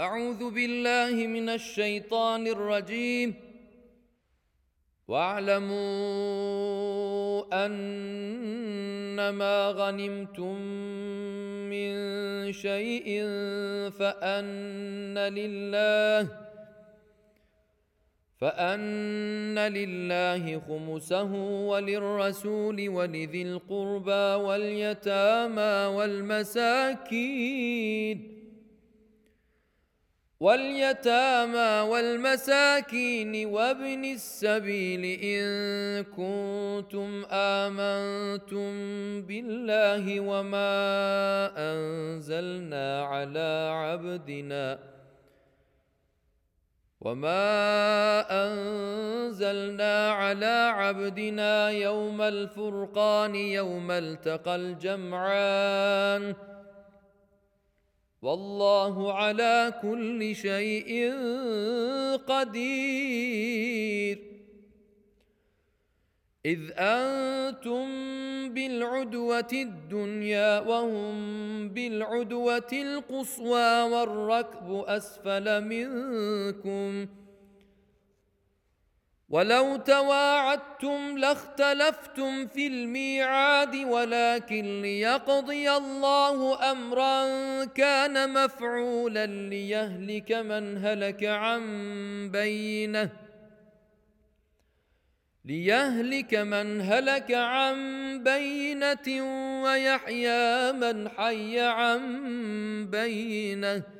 أعوذ بالله من الشيطان الرجيم. واعلموا أنما غنمتم من شيء فأن لله فأن لله خمسه وللرسول ولذي القربى واليتامى والمساكين. واليتامى والمساكين وابن السبيل إن كنتم آمنتم بالله وما أنزلنا على عبدنا وما أنزلنا على عبدنا يوم الفرقان يوم التقى الجمعان والله على كل شيء قدير. إذ أنتم بالعدوة الدنيا وهم بالعدوة القصوى والركب أسفل منكم ولو تواعدتم لاختلفتم في الميعاد ولكن ليقضي الله أمرا كان مفعولا ليهلك من هلك عن بينه. ليهلك من هلك عن بينة ويحيى من حي عن بينه.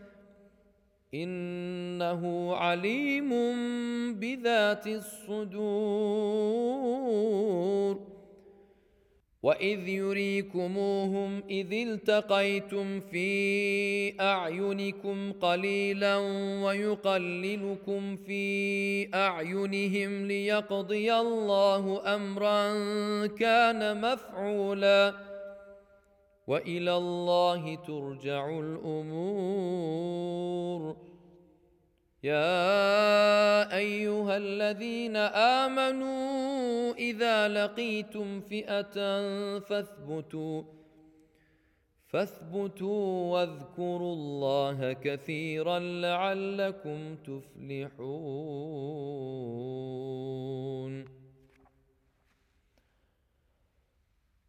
إنه عليم بذات الصدور. وإذ يريكموهم إذ التقيتم في أعينكم قليلا ويقللكم في أعينهم ليقضي الله أمرا كان مفعولا. وإلى الله ترجع الأمور. يا أيها الذين آمنوا إذا لقيتم فئة فاثبتوا فاثبتوا واذكروا الله كثيرا لعلكم تفلحون.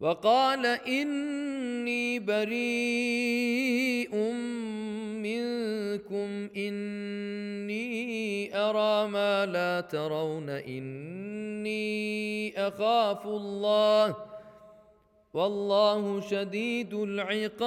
وقال إني بريء منكم إني أرى ما لا ترون إني أخاف الله. والله شديد العقاب.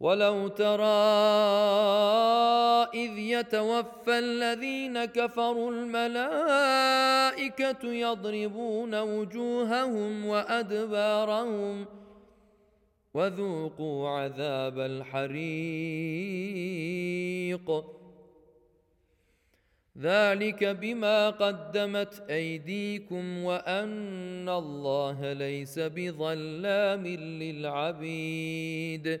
ولو ترى اذ يتوفى الذين كفروا الملائكه يضربون وجوههم وادبارهم وذوقوا عذاب الحريق ذلك بما قدمت ايديكم وان الله ليس بظلام للعبيد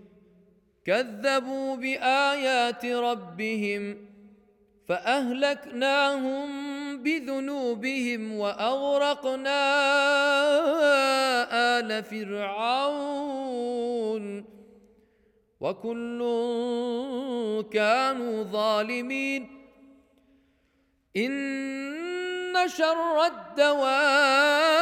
كذبوا بآيات ربهم فأهلكناهم بذنوبهم وأغرقنا آل فرعون وكل كانوا ظالمين. إن شر الدواب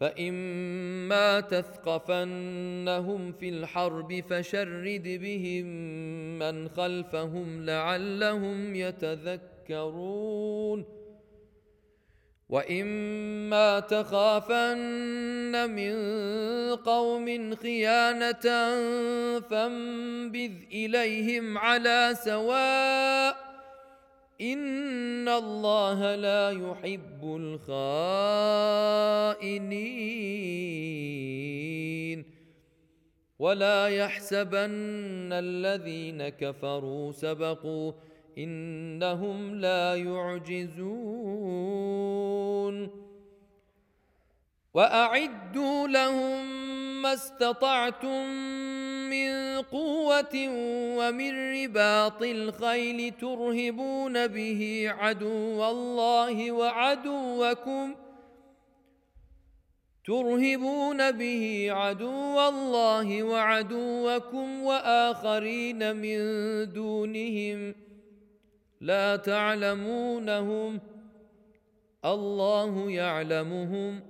فاما تثقفنهم في الحرب فشرد بهم من خلفهم لعلهم يتذكرون واما تخافن من قوم خيانه فانبذ اليهم على سواء ان الله لا يحب الخائنين ولا يحسبن الذين كفروا سبقوا انهم لا يعجزون وأعدوا لهم ما استطعتم من قوة ومن رباط الخيل ترهبون به عدو الله وعدوكم ترهبون به عدو الله وعدوكم واخرين من دونهم لا تعلمونهم الله يعلمهم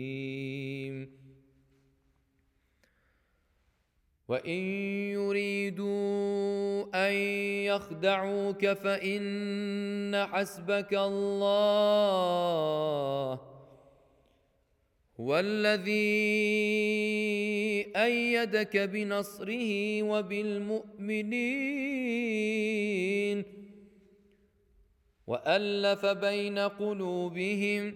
وان يريدوا ان يخدعوك فان حسبك الله هو الذي إيدك بنصره وبالمؤمنين والف بين قلوبهم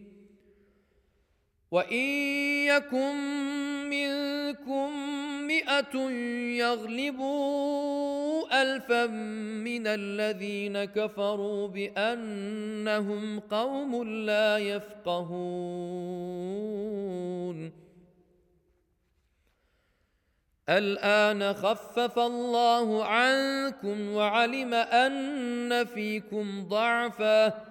وان يكن منكم مئه يغلبوا الفا من الذين كفروا بانهم قوم لا يفقهون الان خفف الله عنكم وعلم ان فيكم ضعفا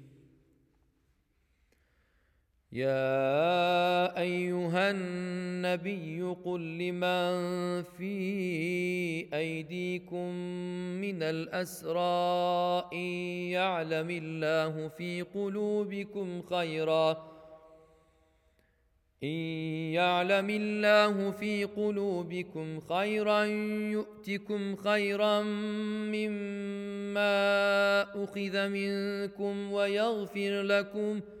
يا ايها النبي قل لمن في ايديكم من الاسرى ان يعلم الله في قلوبكم خيرا ان يعلم الله في قلوبكم خيرا يؤتكم خيرا مما اخذ منكم ويغفر لكم ۖ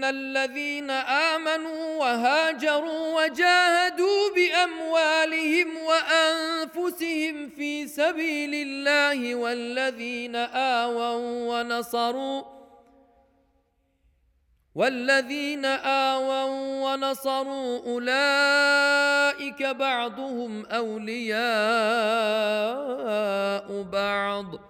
ان الذين امنوا وهاجروا وجاهدوا باموالهم وانفسهم في سبيل الله والذين اووا ونصروا والذين آووا ونصروا أولئك بعضهم أولياء بعض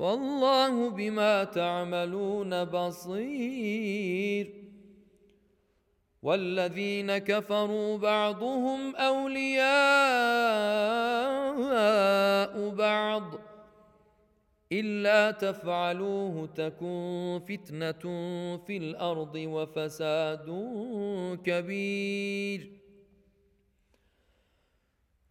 والله بما تعملون بصير. والذين كفروا بعضهم أولياء بعض. إلا تفعلوه تكن فتنة في الأرض وفساد كبير.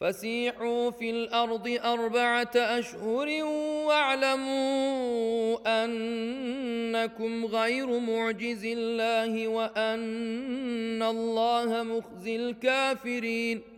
فسيحوا في الأرض أربعة أشهر واعلموا أنكم غير معجز الله وأن الله مخزي الكافرين.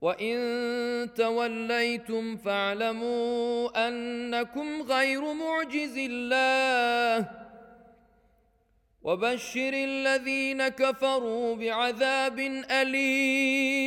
وان توليتم فاعلموا انكم غير معجز الله وبشر الذين كفروا بعذاب اليم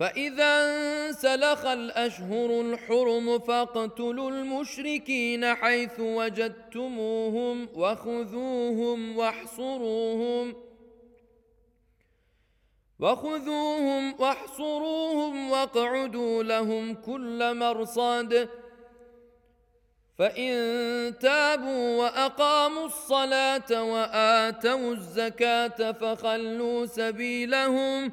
فإذا انسلخ الأشهر الحرم فاقتلوا المشركين حيث وجدتموهم وخذوهم واحصروهم وخذوهم واحصروهم واقعدوا لهم كل مرصاد فإن تابوا وأقاموا الصلاة وآتوا الزكاة فخلوا سبيلهم ۖ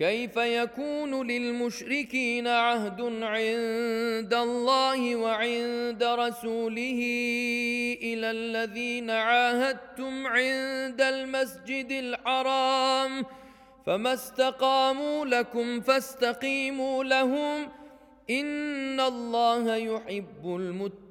كيف يكون للمشركين عهد عند الله وعند رسوله إلى الذين عاهدتم عند المسجد الحرام فما استقاموا لكم فاستقيموا لهم إن الله يحب المتقين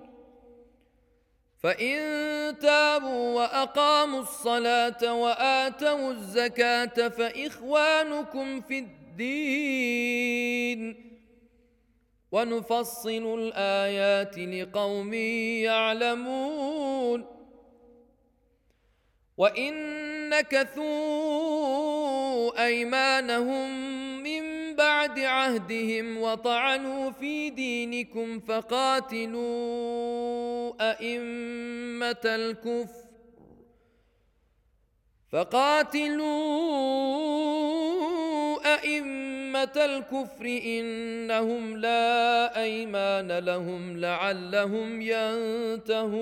فان تابوا واقاموا الصلاه واتوا الزكاه فاخوانكم في الدين ونفصل الايات لقوم يعلمون وان نكثوا ايمانهم من بعد عهدهم وطعنوا في دينكم فقاتلوا أئمة الكفر فقاتلوا أئمة الكفر إنهم لا أيمان لهم لعلهم ينتهون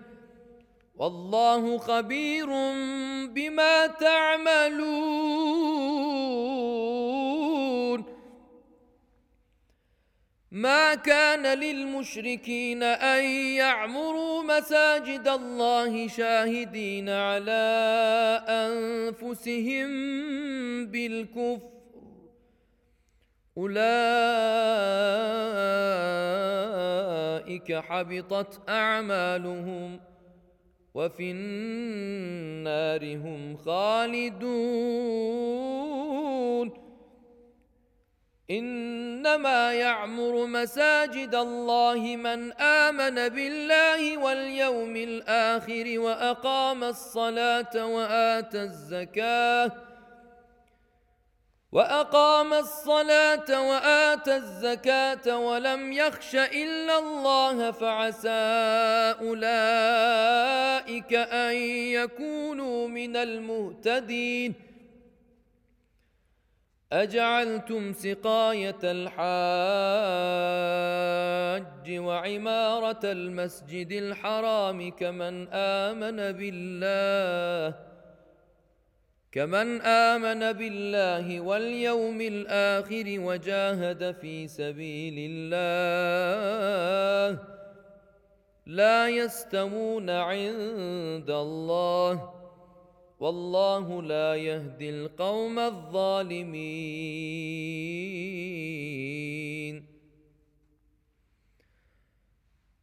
والله خبير بما تعملون. ما كان للمشركين أن يعمروا مساجد الله شاهدين على أنفسهم بالكفر. أولئك حبطت أعمالهم. وفي النار هم خالدون. إنما يعمر مساجد الله من آمن بالله واليوم الآخر وأقام الصلاة وآتى الزكاة وأقام الصلاة واتى الزكاة ولم يخش إلا الله فعسى أولئك أن يكونوا من المهتدين. أجعلتم سقاية الحاج وعمارة المسجد الحرام كمن آمن بالله كمن امن بالله واليوم الآخر وجاهد في سبيل الله لا يستوون عند الله والله لا يهدي القوم الظالمين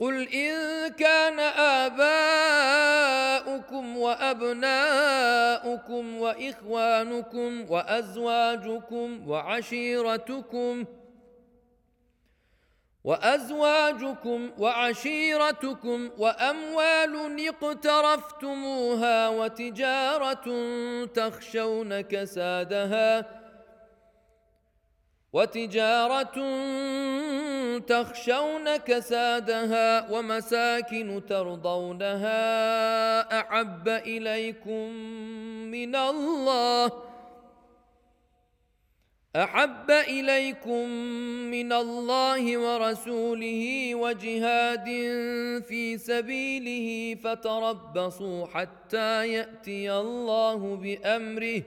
قل ان كان اباؤكم وابناؤكم واخوانكم وازواجكم وعشيرتكم وازواجكم وعشيرتكم واموال اقترفتموها وتجاره تخشون كسادها وتجارة تخشون كسادها ومساكن ترضونها أحب إليكم من الله أحب إليكم من الله ورسوله وجهاد في سبيله فتربصوا حتى يأتي الله بأمره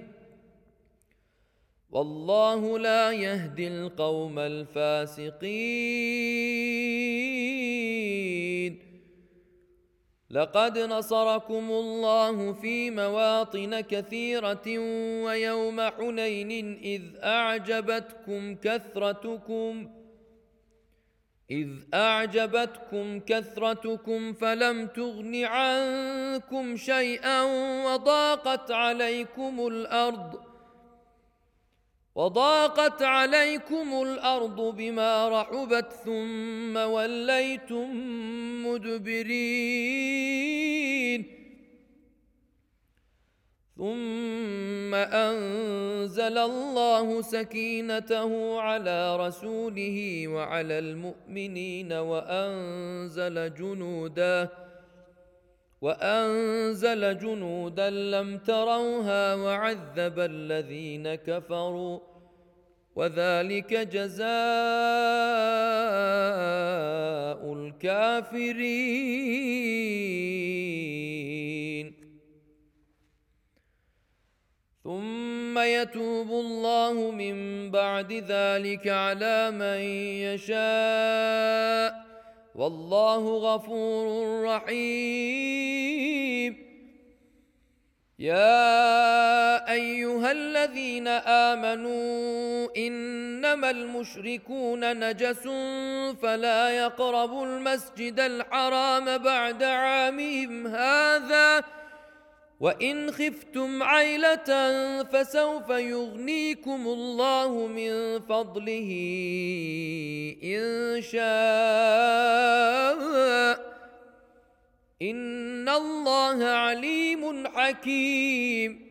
والله لا يهدي القوم الفاسقين. لقد نصركم الله في مواطن كثيرة ويوم حنين إذ أعجبتكم كثرتكم إذ أعجبتكم كثرتكم فلم تغن عنكم شيئا وضاقت عليكم الأرض. وضاقت عليكم الأرض بما رحبت ثم وليتم مدبرين. ثم أنزل الله سكينته على رسوله وعلى المؤمنين وأنزل جنودا وأنزل جنودا لم تروها وعذب الذين كفروا وذلك جزاء الكافرين. ثم يتوب الله من بعد ذلك على من يشاء. والله غفور رحيم. يا أيها الذين آمنوا إنما المشركون نجس فلا يقربوا المسجد الحرام بعد عامهم هذا وان خفتم عيله فسوف يغنيكم الله من فضله ان شاء ان الله عليم حكيم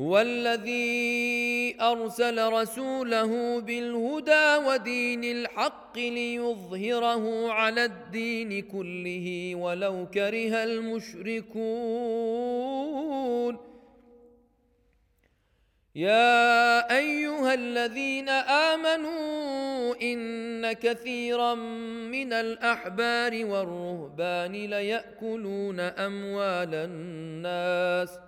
هو الذي أرسل رسوله بالهدى ودين الحق ليظهره على الدين كله ولو كره المشركون. يا أيها الذين آمنوا إن كثيرا من الأحبار والرهبان ليأكلون أموال الناس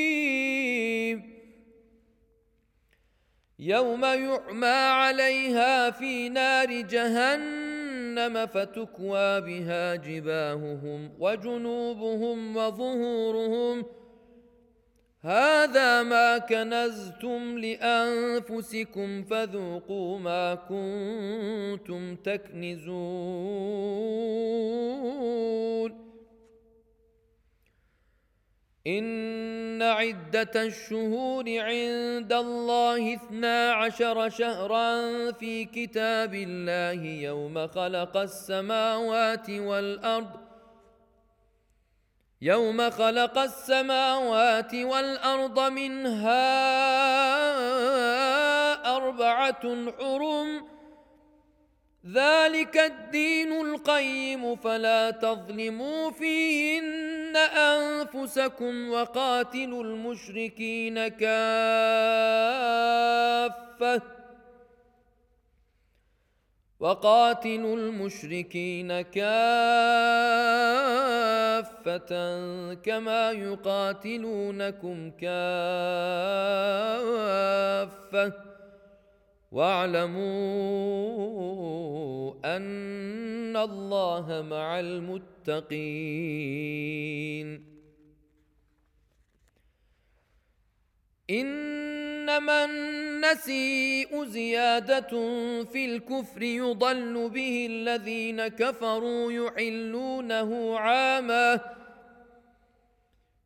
يوم يعمى عليها في نار جهنم فتكوى بها جباههم وجنوبهم وظهورهم. هذا ما كنزتم لأنفسكم فذوقوا ما كنتم تكنزون. إن عدة الشهور عند الله اثنا عشر شهرا في كتاب الله يوم خلق السماوات والأرض يوم خلق السماوات والأرض منها أربعة حرم ذلك الدين القيم فلا تظلموا فيهن أنفسكم وقاتلوا المشركين كافة وقاتلوا المشركين كافة كما يقاتلونكم كافة واعلموا أن الله مع المتقين. إنما النسيء زيادة في الكفر يضل به الذين كفروا يحلونه عامًا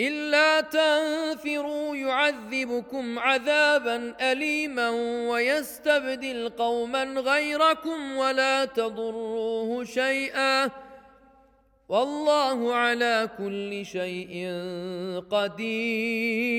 إلا تنفروا يعذبكم عذابا اليما ويستبدل قوما غيركم ولا تضروه شيئا والله على كل شيء قدير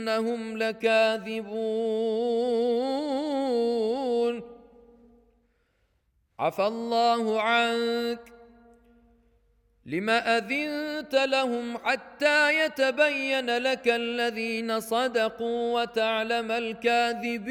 إنهم لكاذبون. عفى الله عنك. لما أذنت لهم حتى يتبين لك الذين صدقوا وتعلم الكاذبين؟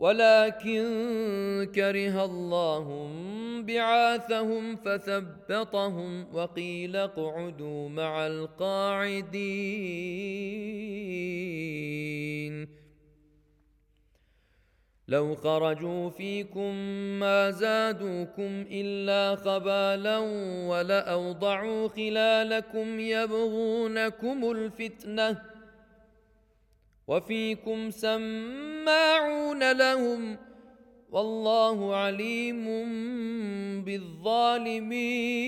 ولكن كره الله بعاثهم فثبطهم وقيل اقعدوا مع القاعدين. لو خرجوا فيكم ما زادوكم إلا خبالا ولاوضعوا خلالكم يبغونكم الفتنة وفيكم سماعون لهم والله عليم بالظالمين.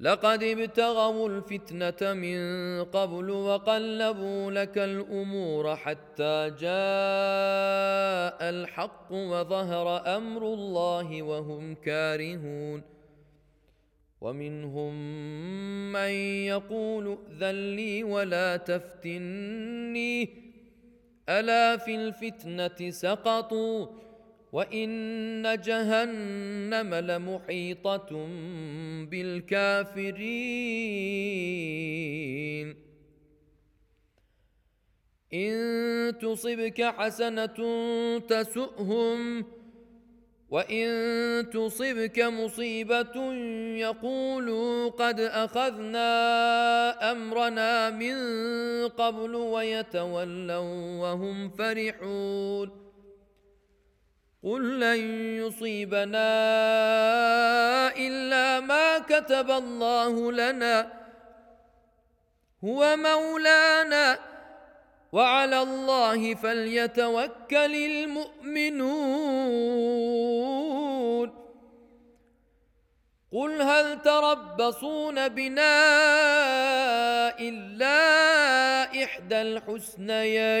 لقد ابتغوا الفتنة من قبل وقلبوا لك الأمور حتى جاء الحق وظهر أمر الله وهم كارهون. ومنهم من يقول ائذن لي ولا تفتني ألا في الفتنة سقطوا وإن جهنم لمحيطة بالكافرين إن تصبك حسنة تسؤهم وان تصبك مصيبه يقولوا قد اخذنا امرنا من قبل ويتولوا وهم فرحون قل لن يصيبنا الا ما كتب الله لنا هو مولانا وعلى الله فليتوكل المؤمنون. قل هل تربصون بنا إلا إحدى الحسنيين؟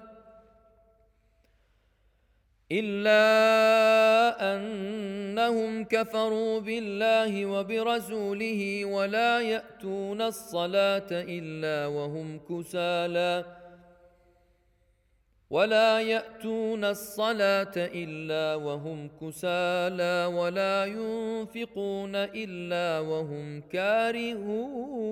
إلا أنهم كفروا بالله وبرسوله ولا يأتون الصلاة إلا وهم كسالى ولا يأتون الصلاة إلا وهم كسالى ولا ينفقون إلا وهم كارهون.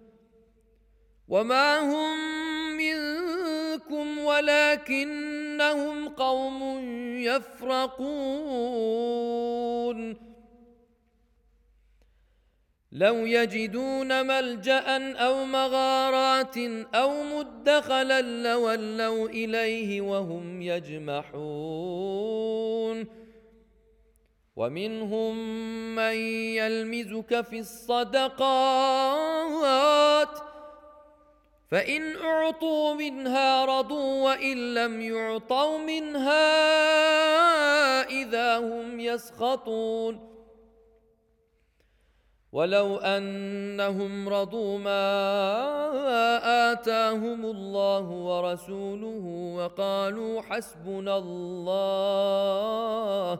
وما هم منكم ولكنهم قوم يفرقون لو يجدون ملجا أو مغارات أو مدخلا لولوا اليه وهم يجمحون ومنهم من يلمزك في الصدقات فإن أعطوا منها رضوا وإن لم يعطوا منها إذا هم يسخطون. ولو أنهم رضوا ما آتاهم الله ورسوله وقالوا حسبنا الله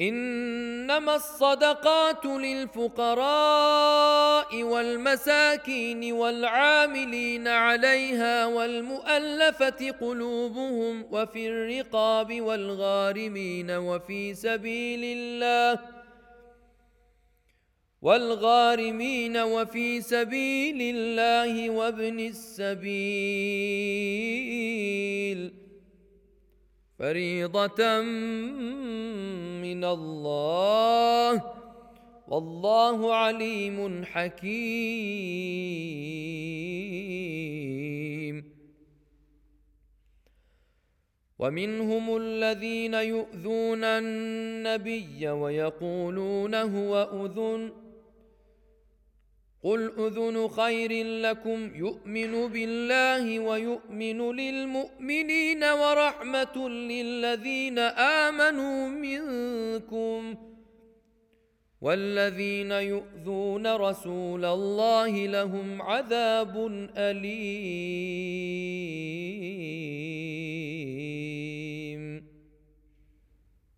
إنما الصدقات للفقراء والمساكين والعاملين عليها والمؤلفة قلوبهم وفي الرقاب والغارمين وفي سبيل الله والغارمين وفي سبيل الله وابن السبيل فريضة من الله. والله عليم حكيم. ومنهم الذين يؤذون النبي ويقولون هو أذن. قل اذن خير لكم يؤمن بالله ويؤمن للمؤمنين ورحمه للذين امنوا منكم والذين يؤذون رسول الله لهم عذاب اليم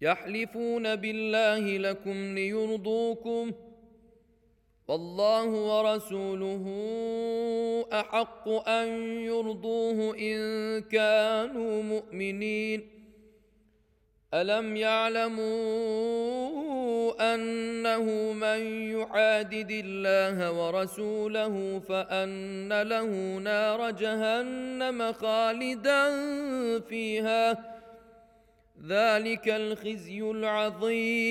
يحلفون بالله لكم ليرضوكم والله ورسوله أحق أن يرضوه إن كانوا مؤمنين. ألم يعلموا أنه من يحادد الله ورسوله فأن له نار جهنم خالدا فيها؟ ذلك الخزي العظيم.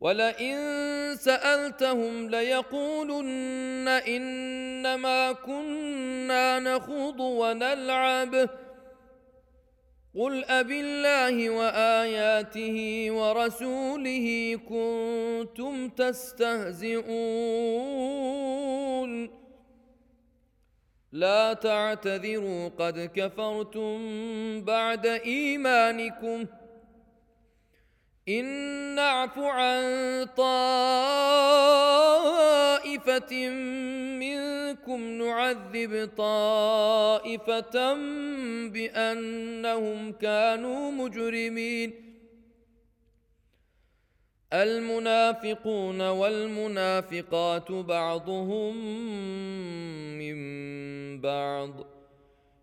ولئن سألتهم ليقولن إنما كنا نخوض ونلعب. قل أبالله وآياته ورسوله كنتم تستهزئون. لا تعتذروا قد كفرتم بعد إيمانكم ۖ. إن نعف عن طائفة منكم نعذب طائفة بأنهم كانوا مجرمين. المنافقون والمنافقات بعضهم من بعض.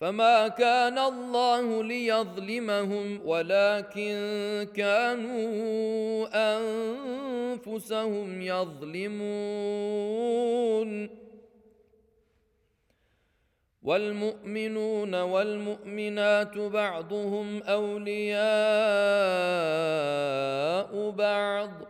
فما كان الله ليظلمهم ولكن كانوا انفسهم يظلمون والمؤمنون والمؤمنات بعضهم اولياء بعض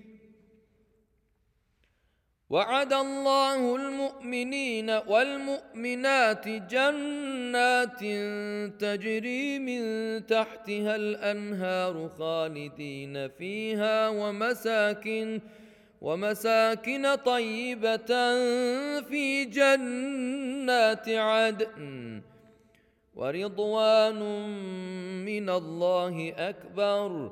وعد الله المؤمنين والمؤمنات جنات تجري من تحتها الأنهار خالدين فيها ومساكن ومساكن طيبة في جنات عدن. ورضوان من الله أكبر.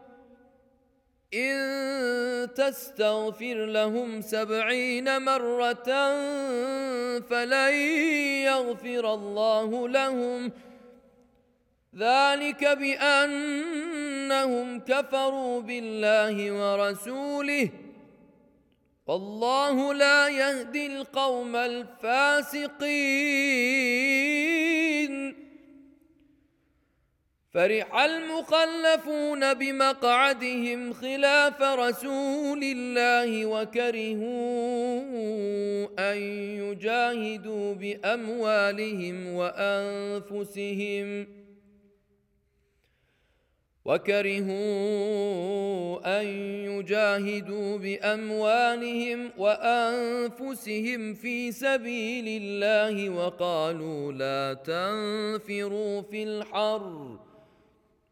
إن تستغفر لهم سبعين مرة فلن يغفر الله لهم. ذلك بأنهم كفروا بالله ورسوله. والله لا يهدي القوم الفاسقين. فرح المخلفون بمقعدهم خلاف رسول الله وكرهوا أن يجاهدوا بأموالهم وأنفسهم وكرهوا أن يجاهدوا بأموالهم وأنفسهم في سبيل الله وقالوا لا تنفروا في الحر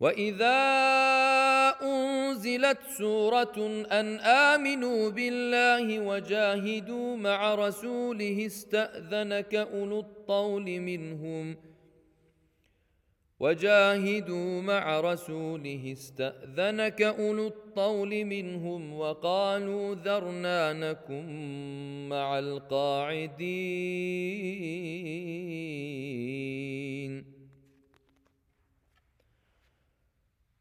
واذا انزلت سوره ان امنوا بالله وجاهدوا مع رسوله استاذنك اولو الطول منهم وجاهدوا مع رسوله استاذنك اولو الطول منهم وقالوا ذرنا نكن مع القاعدين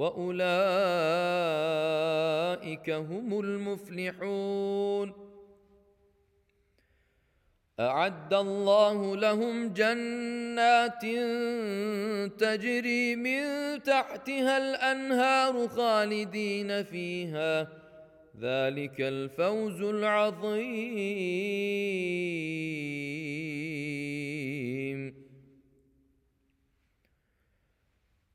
وأولئك هم المفلحون. أعد الله لهم جنات تجري من تحتها الأنهار خالدين فيها. ذلك الفوز العظيم.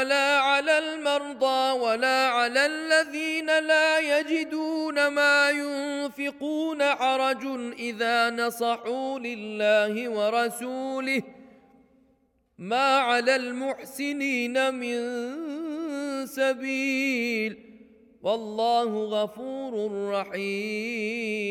ولا على المرضى ولا على الذين لا يجدون ما ينفقون حرج إذا نصحوا لله ورسوله. ما على المحسنين من سبيل. والله غفور رحيم.